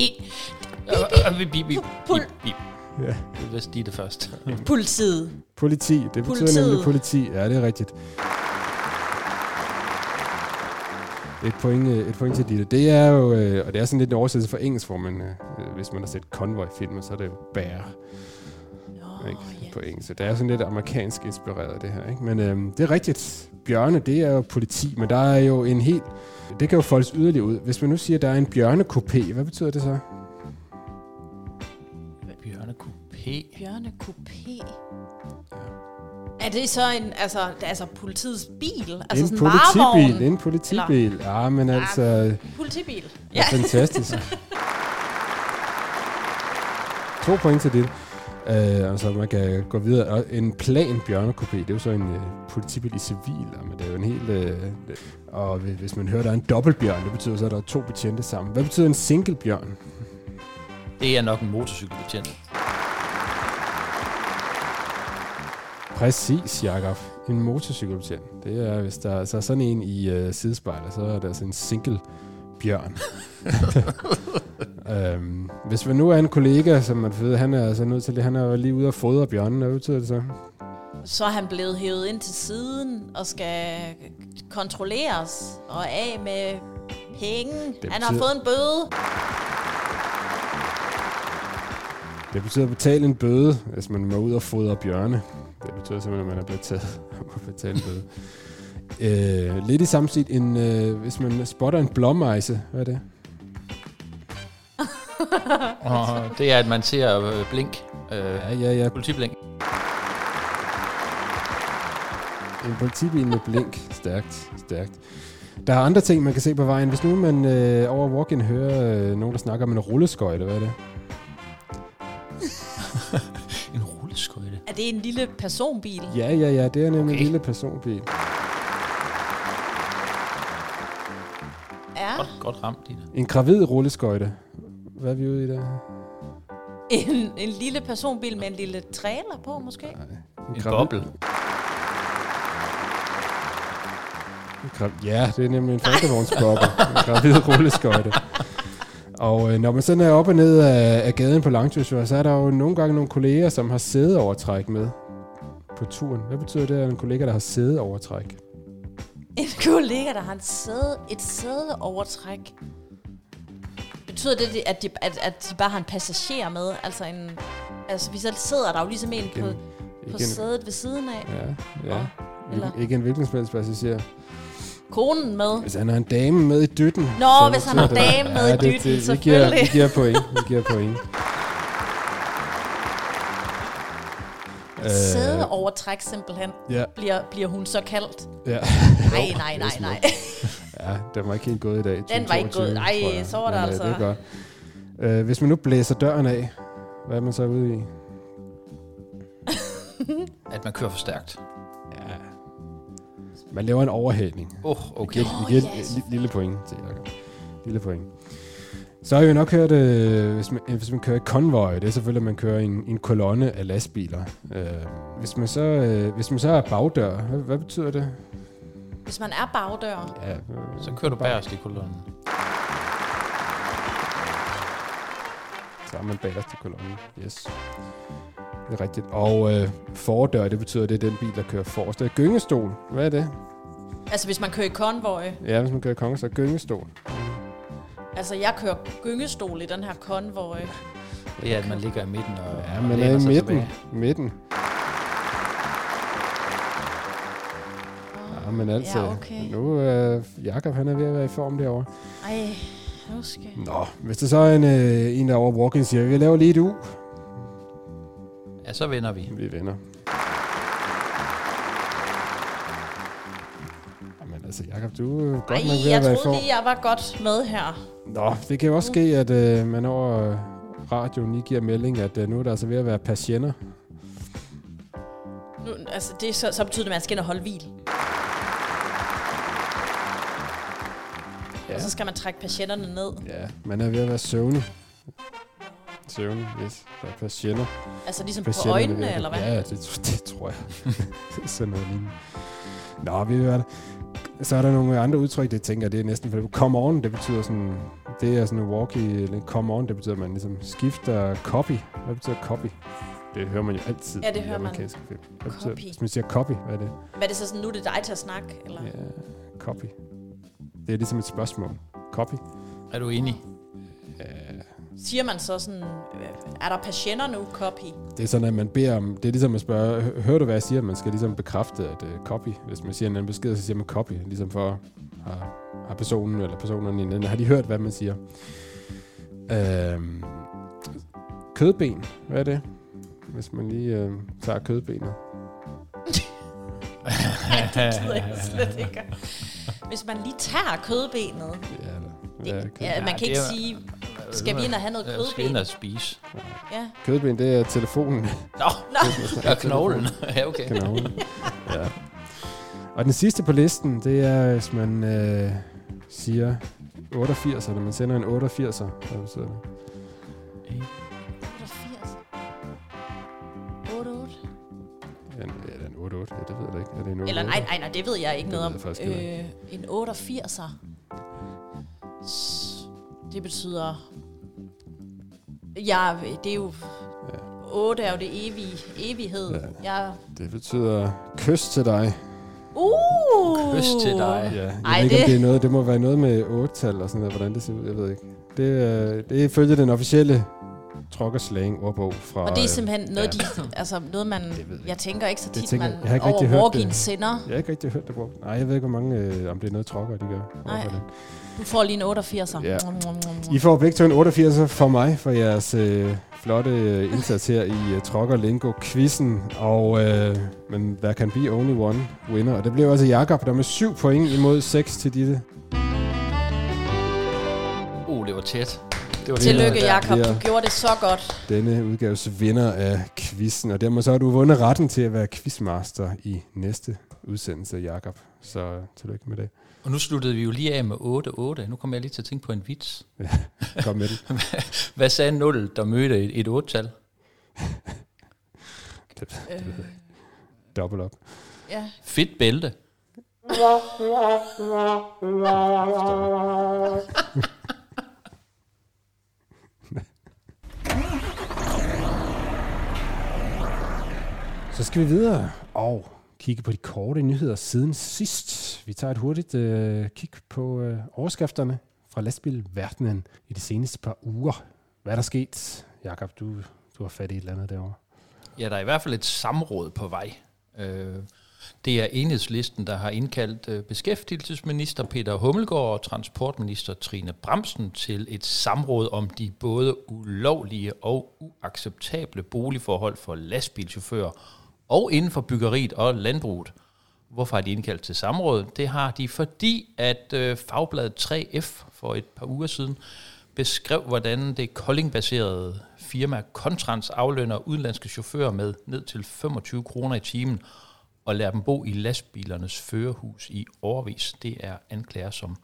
Øh, øh, Bip, bip, bip, bip, bip. Ja. Det vil sige det først. <laughs> politiet. Politi. Det betyder Politiet. nemlig politi. Ja, det er rigtigt. Et point, øh, et point til Ditte. Det er jo, og det er sådan lidt en oversættelse fra engelsk, hvor man, hvis man har set Convoy-filmer, så er det jo bear Ikke? ja. på engelsk. Så det er sådan lidt amerikansk inspireret, det her. Ikke? Men øh, det er rigtigt. Bjørne, det er jo politi, men der er jo en helt... Det kan jo foldes yderligere ud. Hvis man nu siger, at der er en bjørnekopé, hvad betyder det så? Bjørne Coupé. Bjørne Coupé. Er det så en, altså, altså politiets bil? Altså en sådan en politibil. varevogn? En politibil. Ja, men altså... Politibil. Ja. Fantastisk. <laughs> to point til det. Uh, altså, man kan gå videre. Og en plan bjørnekopé, det er jo så en uh, politibil i civil, men det er jo en helt... Uh, og hvi- hvis man hører, der er en dobbeltbjørn, det betyder så, at der er to betjente sammen. Hvad betyder en single bjørn? Det er nok en motorcykelbetjent. Præcis, Jakob. En motorcykelbetjent. Det er, hvis der er så er sådan en i uh, sidespejlet, så er der altså en single bjørn. <laughs> øhm, hvis man nu er en kollega, som man ved, han er altså nødt til det, han er lige ude og fodre bjørnen, hvad betyder det så? Så er han blevet hævet ind til siden og skal kontrolleres og af med penge. Det Han har betyder- fået en bøde. Det betyder at betale en bøde, hvis man må ud og fodre bjørne. Det betyder simpelthen, at man er blevet taget <laughs> og betale en bøde. Øh, lidt i samme stil, en, øh, hvis man spotter en blåmejse, hvad er det? <laughs> Og det er, at man ser øh, blink. Øh, Ja, ja, ja. Politiblink. En politibil med blink. Stærkt, stærkt. Der er andre ting, man kan se på vejen. Hvis nu man øh, over walk-in hører øh, nogen, der snakker om en rulleskøjte, hvad er det? <laughs> En rulleskøjte. Er det en lille personbil? Ja, ja, ja, det er nemlig Okay. en lille personbil. Ja. Godt, godt ramt, Dina. En gravid rulleskøjte. Hvad er vi ude i der? En, en lille personbil med en lille trailer på, måske? En En boble. En gra- ja, det er nemlig en folkevognsboble. en gravid rulleskøjte. Og øh, når man sådan er op og ned af, af gaden på Langtursjord, så er der jo nogle gange nogle kolleger, som har sædeovertræk med på turen. Hvad betyder det, at en kollega, der har sædeovertræk? En kollega, der har en sæde, et sædeovertræk. Betyder det, at de, at, at de bare har en passager med? Altså, en, altså vi selv sidder der jo ligesom en på, Igen. på en, sædet ved siden af. ja, ja. Eller- Ikke, en hvilken som helst passager. Konen med. Hvis han har en dame med i dytten. Nå, så hvis han har det- dame med i det- dytten, det, vi giver, vi selvfølgelig. giver point. Vi giver point. <laughs> Øh, Sædeovertræk simpelthen, Ja, bliver, bliver hun så kaldt. ja. Nej, <laughs> nej, nej, nej. <laughs> Ja, den var ikke helt gået i dag. Den var ikke 2022, gået. Ej, tror jeg. så var der Men, øh, altså- Det er godt. Øh, hvis man nu blæser døren af, hvad er man så ude i? At man kører for stærkt. Ja. Man laver en overhældning. Åh, oh, okay. Vi giver, vi giver et li- lille point til Jacob. Lille point. Så har vi nok hørt, øh, hvis, man, hvis man kører i konvoj, det er selvfølgelig, at man kører i en, en kolonne af lastbiler. Øh, hvis, man så, øh, hvis man så er bagdør, hvad, hvad betyder det? Hvis man er bagdør, Ja, Så kører du bagerst i kolonnen. Så er man bagerst i kolonnen. Yes. Det er rigtigt. Og øh, fordør, det betyder, at det er den bil, der kører forrest. Det er gyngestol. Hvad er det? altså hvis man kører i konvoj, Ja, hvis man kører konge, så er gyngestol. Altså, jeg kører gyngestol i den her konvoj. Ja, at man ligger i midten og Ja, og men er i midten. tilbage. Midten. Men altså, Ja, okay. nu er Jakob, han er ved at være i form derovre. Ej, nu skal Nå, hvis der så er en, øh, en der over walking siger, vi laver lige et u. Ja, så vinder vi. Vi vinder. Jamen altså, Jakob, du er godt Ej, nok ved jeg at være i troede form. lige, jeg var godt med her. Nå, det kan jo også ske, at øh, man over øh, radioen lige giver melding, at øh, nu er der altså ved at være patienter. Nu, altså, det er så, så betyder det, at man skal ind og holde hvil. Ja. Og så skal man trække patienterne ned. Ja, man er ved at være søvnig. Søvnig, yes. Der er patienter. Altså ligesom på Patienterne øjnene, eller hvad? Ja, det, <laughs> det tror jeg. <laughs> Sådan noget lignende. Nå, vi det. Så er der nogle andre udtryk, det tænker det er næsten for come on, det betyder sådan, det er sådan en walkie, come on, det betyder, at man ligesom skifter copy. Hvad betyder copy? Det hører man jo altid Ja, det i hører man. amerikanske film. Hvad Copy. Betyder, hvis man siger copy, hvad er det? Hvad er det så sådan, nu er det dig til at snakke? Eller? Ja, copy. Det er ligesom et spørgsmål. Copy. Er du enig? Ja, Siger man så sådan, øh, er der patienter nu, copy? Det er sådan, at man beder om, det er ligesom at spørge, "Hø- hører du, hvad jeg siger? Man skal ligesom bekræfte, at uh, copy, hvis man siger en anden besked, så siger man copy, ligesom for, har, har personen eller personerne i den, har de hørt, hvad man siger? Øhm, kødben, hvad er det? Hvis man lige øh, tager kødbenet. <laughs> det gider jeg slet ikke. Hvis man lige tager kødbenet, Ja, eller, det, ja, ja, man Ja, kan det ikke er- sige, skal vi ind og have noget Ja, skal ind kødben? og spise. Ja. kødben, det er telefonen. Nå, og knoglen. ja, okay. Knoglen. ja. Og den sidste på listen, det er, hvis man øh, siger 88, når man sender en 88'er. Hvad betyder det? 88. 88. Ja, en- ja, det er en 88. Ja, det ved jeg ikke. Er det en 88? Eller nej, nej, nej, det ved jeg ikke Det noget om. jeg Øh, en 88'er. S- Det betyder... Ja, det er jo... Ja. 8 er jo det evige, evighed. Ja. Ja. Det betyder kys til dig. Uh! Kys til dig. Ja, jeg Ej, ved ikke, om det- det er noget. Det må være noget med 8-tal og sådan noget, hvordan det ser ud. Jeg ved ikke. Det, er, det er ifølge den officielle trokkerslang ordbog fra... Og det er øh, simpelthen noget, ja. de, altså noget man, jeg jeg tænker ikke så tit, tænker man jeg- har ikke over hørt walk-in det. sender. Jeg har ikke rigtig hørt det brugt. Nej, jeg ved ikke, hvor mange, øh, om det er noget trokker, de gør. Nej. Du får lige en 88'er. Ja. I får begge to en 88 for mig, for jeres øh, flotte øh, indsats her i uh, Trokker Lingo quizzen Og, øh, men der kan be only one winner. Og det blev altså Jakob, der med 7 point imod 6 til Ditte. Uh, det var tæt. Det var Tillykke, Ja, Jakob. det Du gjorde det så godt. Denne udgaves vinder af quizzen. Og dermed så har du vundet retten til at være quizmaster i næste udsendelse, Jakob. Så tillykke med det. Og nu sluttede vi jo lige af med 8-8. Nu kommer jeg lige til at tænke på en vits. Kom med den. <laughs> Hvad sagde 0, der mødte et, et 8-tal? Øh, <laughs> Dobbelt op. ja. Fedt bælte. <laughs> Så skal vi videre og kigge på de korte nyheder siden sidst. Vi tager et hurtigt øh, kig på øh, overskrifterne fra lastbilverdenen i de seneste par uger. Hvad er der sket? Jakob, du, du har fat i et eller andet derovre. Ja, der er i hvert fald et samråd på vej. Øh, Det er enhedslisten, der har indkaldt øh, beskæftigelsesminister Peter Hummelgaard og transportminister Trine Bremsen til et samråd om de både ulovlige og uacceptable boligforhold for lastbilchauffører og inden for byggeriet og landbruget. Hvorfor har de indkaldt til samråd? Det har de, fordi at øh, fagbladet 3F for et par uger siden beskrev, hvordan det koldingbaserede firma Kontrans aflønner udenlandske chauffører med ned til 25 kroner i timen og lader dem bo i lastbilernes førerhus i overvis. Det er anklager, som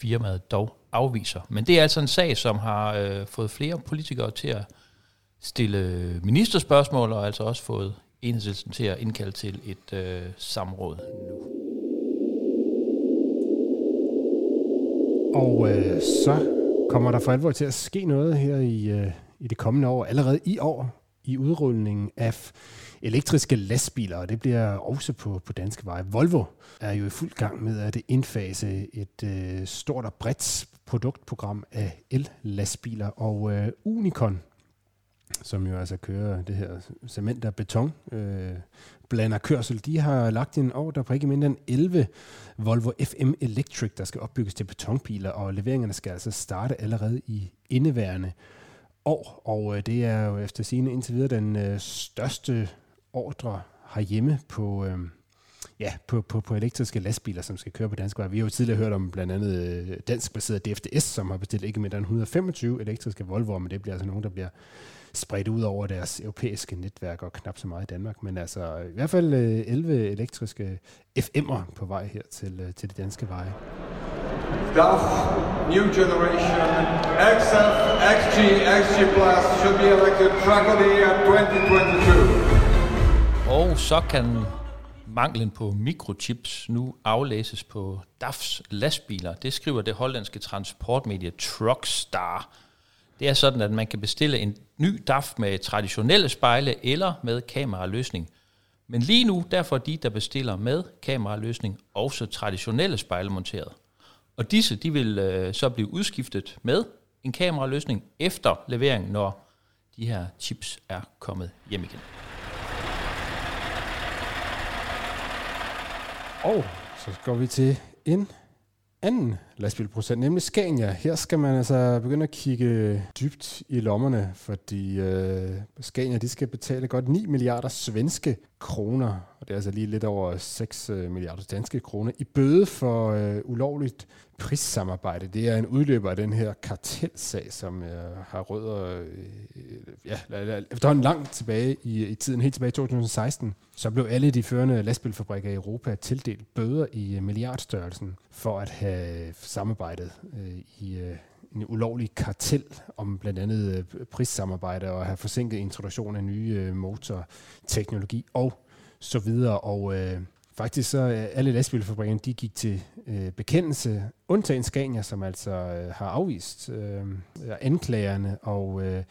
firmaet dog afviser. Men det er altså en sag, som har øh, fået flere politikere til at stille ministerspørgsmål, og altså også fået enhedslisten til at indkalde til et øh, samråd nu. Og øh, så kommer der for alvor til at ske noget her i, øh, i det kommende år, allerede i år, i udrulningen af elektriske lastbiler, og det bliver også på, på danske veje. Volvo er jo i fuld gang med at indfase et øh, stort og bredt produktprogram af el-lastbiler. Og øh, Unicon, som jo altså kører det her cement og beton, øh, blander kørsel, de har lagt en ordre på ikke mindre end 11 Volvo FM Electric, der skal opbygges til betonbiler, og leveringerne skal altså starte allerede i indeværende år, og øh, det er jo efter sigende indtil videre den øh, største ordre herhjemme på, øh, ja, på, på, på elektriske lastbiler, som skal køre på dansk vej. Vi har jo tidligere hørt om blandt andet øh, danskbaseret dansk-baseret DFDS, som har bestilt ikke mindre end 125 elektriske Volvo'er, men det bliver altså nogen, der bliver spredt ud over deres europæiske netværk og knap så meget i Danmark. Men altså i hvert fald 11 øh, elektriske FM'er på vej her til, øh, til de danske veje. DAF, new generation, XF, XG, XG Plus should be elected truck of the year 2022. Og så kan manglen på mikrochips nu aflæses på DAFs lastbiler. Det skriver det hollandske transportmedie Truckstar. Det er sådan, at man kan bestille en ny DAF med traditionelle spejle eller med kameraløsning. Men lige nu, der får de, der bestiller med kameraløsning, også traditionelle spejle monteret. Og disse de vil øh, så blive udskiftet med en kameraløsning efter levering, når de her chips er kommet hjem igen. Og så går vi til en anden lastbilproducent, nemlig Scania. Her skal man altså begynde at kigge dybt i lommerne, fordi øh, Scania de skal betale godt 9 milliarder svenske kroner, og det er altså lige lidt over 6 øh, milliarder danske kroner, i bøde for øh, ulovligt prissamarbejde. Det er en udløber af den her kartelsag, som øh, har rødder øh, ja, efterhånden langt tilbage i, i tiden, helt tilbage i 2016. Så blev alle de førende lastbilfabrikker i Europa tildelt bøder i øh, milliardstørrelsen for at have samarbejdet øh, i øh, en ulovlig kartel om blandt andet øh, prissamarbejde og have forsinket introduktion af nye øh, motorteknologi og så videre. Og øh, faktisk så øh, alle lastbilfabrikkerne, de gik til øh, bekendelse, undtagen Scania, som altså øh, har afvist øh, øh anklagerne, og øh,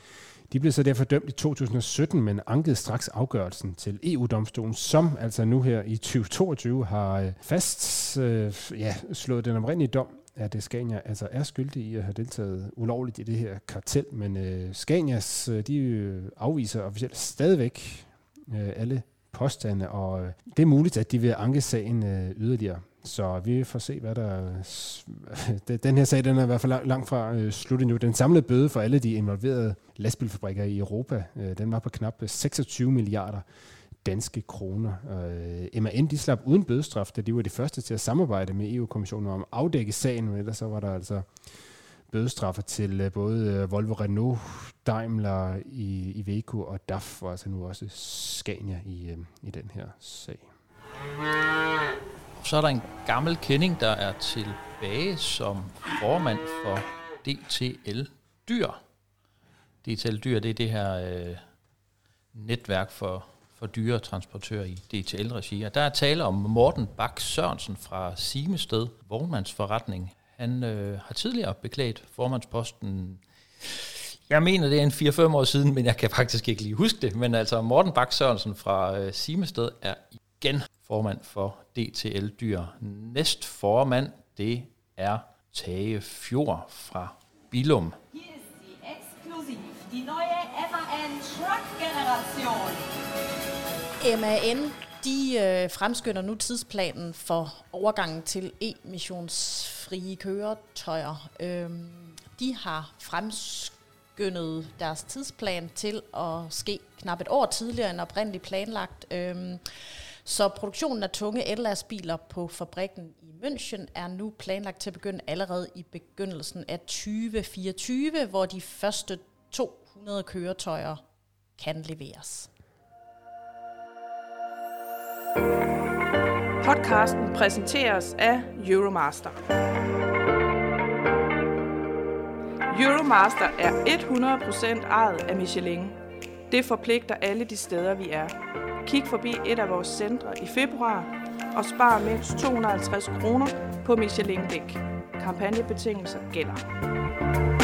de blev så derfor dømt i 2017, men ankede straks afgørelsen til EU-domstolen, som altså nu her i 2022 har øh, fast øh, ja, slået den oprindelige dom at øh, Scania altså er skyldig i at have deltaget ulovligt i det her kartel, men øh, Scanias øh, de afviser officielt stadigvæk øh, alle påstande, og øh, det er muligt, at de vil anke sagen øh, yderligere. Så vi får se, hvad der... <laughs> Den her sag, den er i hvert fald langt fra øh, slut endnu. Den samlede bøde for alle de involverede lastbilfabrikker i Europa, den var på knap 26 milliarder danske kroner. MAN de slap uden bødestraf, da de var de første til at samarbejde med EU-kommissionen om at afdække sagen, men ellers så var der altså bødestraffer til øh, både øh, Volvo Renault, Daimler i i Iveco og DAF, og altså nu også Scania i, øh, i den her sag. Så er der en gammel kending, der er tilbage som formand for DTL Dyr. DTL Dyr, det er det her øh, netværk for for dyretransportører i DTL-regi. Og der er tale om Morten Bak Sørensen fra Simested, vognmandsforretning. Han øh, har tidligere beklædt formandsposten jeg mener, det er en 4-5 år siden, men jeg kan faktisk ikke lige huske det. Men altså, Morten Bak Sørensen fra øh, Simested er igen formand for DTL Dyr. Næst formand, det er Tage Fjord fra Bilum. Hier ist sie exklusiv, die neue MAN Truck Generation. MAN de øh, fremskynder nu tidsplanen for overgangen til emissionsfrie køretøjer. Øhm, de har fremskyndet deres tidsplan til at ske knap et år tidligere end oprindeligt planlagt. Øhm, så produktionen af tunge ellastbiler på fabrikken i München er nu planlagt til at begynde allerede i begyndelsen af 2024, hvor de første 200 køretøjer kan leveres. Podcasten præsenteres af Euromaster. Euromaster er 100% ejet af Michelin. Det forpligter alle de steder, vi er. Kig forbi et af vores centre i februar og spar mindst 250 kroner på Michelin-dæk. Kampagnebetingelser gælder.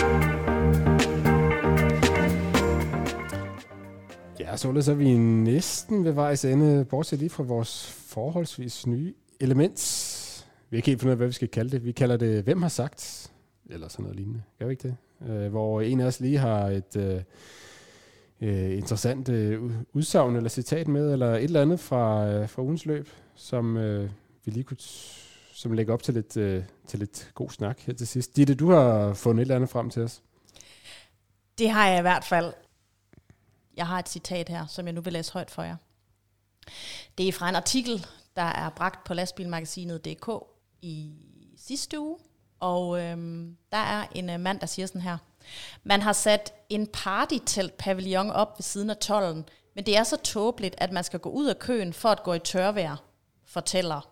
Ja, således er vi næsten ved vejs ende, bortset lige fra vores forholdsvis nye element. Vi har ikke helt fundet ud af, hvad vi skal kalde det. Vi kalder det, hvem har sagt? eller sådan noget lignende. Gør vi ikke det? Øh, hvor en af os lige har et øh, øh interessant øh, udsagn eller citat med, eller et eller andet fra, øh, fra ugens løb, som øh, vi lige kunne som lægger op til lidt, øh, til lidt god snak her til sidst. Ditte, du har fundet et eller andet frem til os. Det har jeg i hvert fald. Jeg har et citat her, som jeg nu vil læse højt for jer. Det er fra en artikel, der er bragt på lastbilmagasinet.dk i sidste uge. Og øhm, der er en øh, mand, der siger sådan her. Man har sat en partytelt pavillon op ved siden af tollen, men det er så tåbeligt, at man skal gå ud af køen for at gå i tørvejr, fortæller.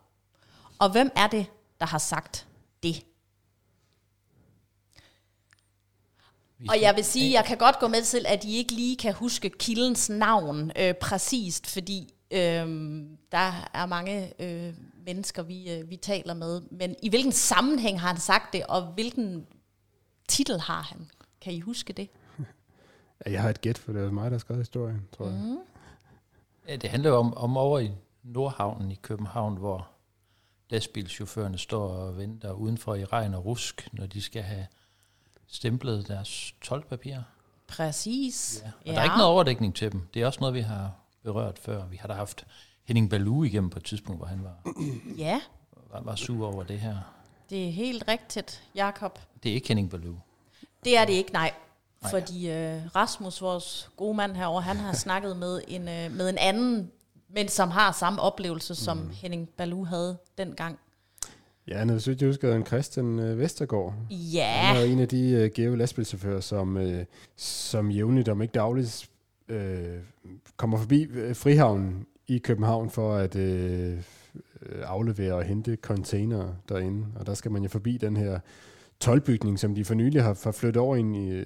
Og hvem er det, der har sagt det? Og jeg vil sige, jeg kan godt gå med til, at I ikke lige kan huske kildens navn øh, præcist, fordi øh, der er mange øh, mennesker, vi, øh, vi taler med. Men i hvilken sammenhæng har han sagt det, og hvilken titel har han? Kan I huske det? <laughs> Ja, jeg har et gæt, for det er mig, der har skrevet historien, tror jeg. Mm. Ja, det handler jo om, om over i Nordhavnen i København, hvor lastbilchaufførerne står og venter udenfor i regn og rusk, når de skal have stemplet deres tolvpapirer. Præcis. Ja. Og ja. der er ikke noget overdækning til dem. Det er også noget, vi har berørt før. Vi har da haft Henning Baloo igennem på et tidspunkt, hvor han var, <clears throat> ja. var, var sur over det her. Det er helt rigtigt, Jakob. Det er ikke Henning Baloo. Det er det ikke, nej. nej. Fordi øh, Rasmus, vores gode mand herovre, han har <laughs> snakket med en, øh, med en anden, men som har samme oplevelse, som mm. Henning Baloo havde dengang. Ja, jeg husker en Christian øh, Vestergaard. Ja. Han er en af de øh, gave lastbilchauffører, som, øh, som jævnligt, om ikke dagligt, øh, kommer forbi øh, Frihavnen i København for at øh, aflevere og hente container derinde. Og der skal man jo forbi den her tolvbygning, som de for nylig har, har flyttet over ind i... Øh,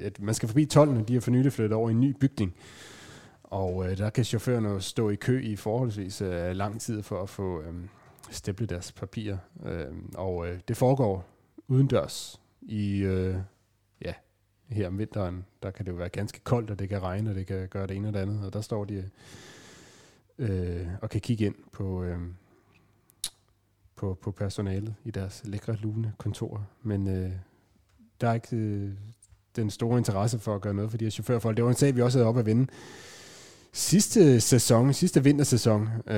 at man skal forbi tolden, de har for nylig flyttet over i en ny bygning. Og øh, der kan chaufførerne stå i kø i forholdsvis øh, lang tid for at få øh, stemple deres papirer. Øh, og øh, det foregår udendørs i... Øh, ja, her om vinteren, der kan det jo være ganske koldt, og det kan regne, og det kan gøre det ene og det andet. Og der står de øh, og kan kigge ind på, øh, på, på personalet i deres lækre lune kontor. Men øh, der er ikke øh, den store interesse for at gøre noget for de her chaufførfolk. Det var en sag, vi også havde op at vinde. Sidste sæson, sidste vintersæson, øh,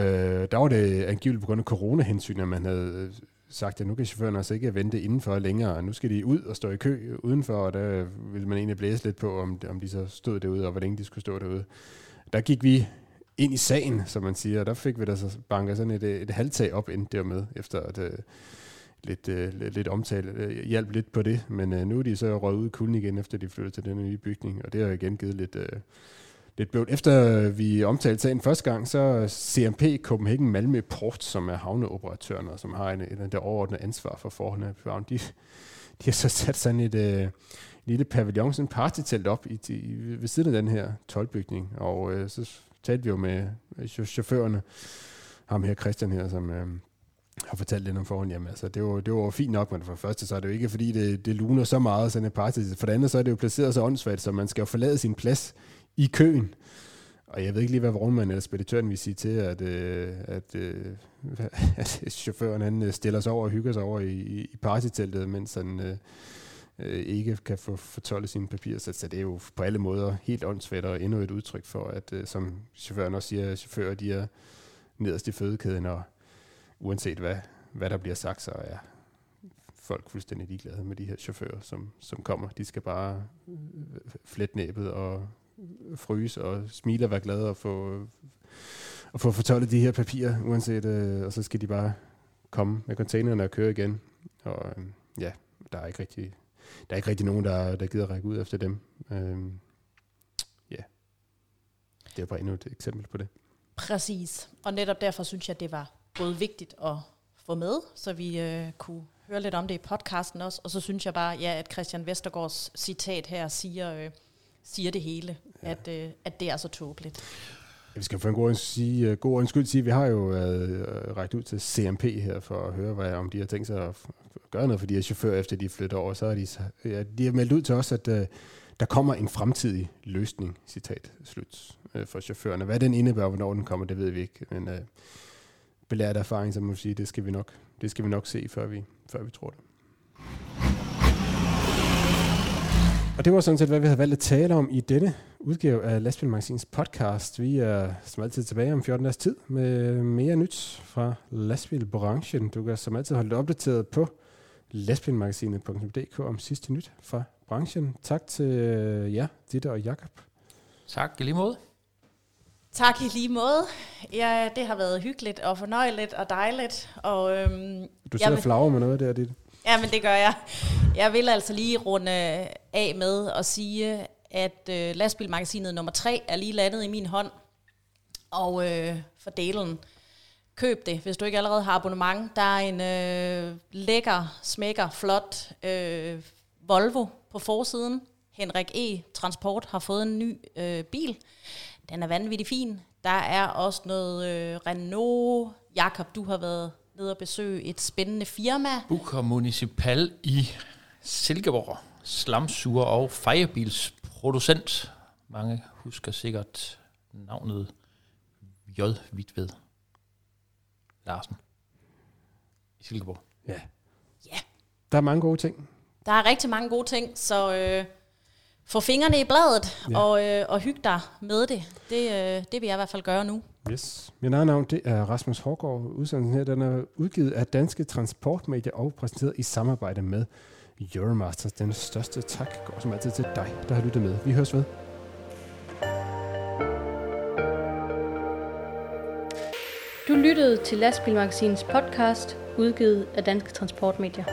der var det angiveligt på grund af coronahensyn, at man havde øh, sagt, at nu kan chaufførerne altså ikke vente indenfor længere. Nu skal de ud og stå i kø udenfor, og der ville man egentlig blæse lidt på, om, om de så stod derude, og hvor længe de skulle stå derude. Der gik vi ind i sagen, som man siger, og der fik vi da så banket sådan et, øh, et halvtag op ind dermed, efter at øh, lidt, lidt, omtale uh, hjalp lidt på det, men nu er de så røget ud i kulden igen, efter de flyttede til den nye bygning, og det har igen givet lidt, Øh, lidt blødt. Efter vi omtalte sagen første gang, så CMP Copenhagen Malmø Port, som er havneoperatøren, og som har en, en, der overordnet ansvar for forholdene på havnen, de, de har så sat sådan et øh, lille pavillon, sådan en partytelt op i, i, ved siden af den her tolvbygning, og øh, så talte vi jo med chaufførerne, ham her Christian her, som øh, har fortalt lidt om forhånd, jamen altså, det var, det var fint nok, men for det første, så er det jo ikke, fordi det, det luner så meget, sådan et party. For det andet, så er det jo placeret så åndssvagt, så man skal jo forlade sin plads i køen. Og jeg ved ikke lige, hvad vognmanden eller speditøren vil sige til, at, øh, at, øh, <laughs> at chaufføren han øh, stiller sig over og hygger sig over i, i partyteltet, mens han øh, øh, ikke kan få fortollet sine papirer. Så, så det er jo på alle måder helt åndssvagt og endnu et udtryk for, at øh, som chaufføren også siger, at chauffører de er nederst i fødekæden, og uanset hvad, hvad der bliver sagt, så er folk fuldstændig ligeglade med de her chauffører, som, som kommer. De skal bare øh, næbet og fryse og smile og være glade og få, og få fortolket de her papirer, uanset, øh, og så skal de bare komme med containerne og køre igen. Og øh, ja, der er ikke rigtig der er ikke rigtig nogen, der, der gider række ud efter dem. Øh, ja, det er bare endnu et eksempel på det. Præcis, og netop derfor synes jeg, det var både vigtigt at få med, så vi øh, kunne høre lidt om det i podcasten også, og så synes jeg bare, ja, at Christian Vestergaards citat her siger, øh, siger det hele, ja. at, øh, at det er så tåbeligt. Ja, vi skal for en god, sige, uh, god undskyld sige, vi har jo uh, rækket ud til CMP her for at høre, hvad, om de har tænkt sig at gøre noget for de her chauffører, efter de flytter over. Så er de, ja, de har meldt ud til os, at uh, der kommer en fremtidig løsning, citat slut, uh, for chaufførerne. Hvad den indebærer, hvornår den kommer, det ved vi ikke. Men uh, belært erfaring, så må vi sige, det skal vi nok, det skal vi nok se, før vi, før vi tror det. Og det var sådan set, hvad vi havde valgt at tale om i denne udgave af Lastbilmagasins podcast. Vi er som altid tilbage om 14 dages tid med mere nyt fra lastbilbranchen. Du kan som altid holde dig opdateret på lastbilmagasinet.dk om sidste nyt fra branchen. Tak til øh, jer, Ditte og Jakob. Tak i lige måde. Tak i lige måde. Ja, det har været hyggeligt og fornøjeligt og dejligt. Og, øhm, Du sidder og flagrer med noget der, Ditte. Ja, men det gør jeg. Jeg vil altså lige runde af med at sige, at øh, lastbilmagasinet nummer 3 er lige landet i min hånd. Og øh, for delen, køb det, hvis du ikke allerede har abonnement. Der er en øh, lækker, smækker, flot øh, Volvo på forsiden. Henrik E. Transport har fået en ny øh, bil. Den er vanvittig fin. Der er også noget øh, Renault. Jakob, du har været nede og besøge et spændende firma. Bucher Municipal i Silkeborg. Slamsuger og fejebilsproducent. Mange husker sikkert navnet J. Hvidved Larsen i Silkeborg. Ja. Ja. Der er mange gode ting. Der er rigtig mange gode ting, så øh, få fingrene i bladet Ja. ja. og, øh, og hyg dig med det. Det, øh, det vil jeg i hvert fald gøre nu. Yes. Mit eget navn det er Rasmus Hårgaard. Udsendelsen her den er udgivet af Danske Transportmedier og præsenteret i samarbejde med Euromasters. Den største tak går som altid til dig, der har lyttet med. Vi høres ved. Du lyttede til Lastbilmagasinets podcast, udgivet af Danske Transportmedier.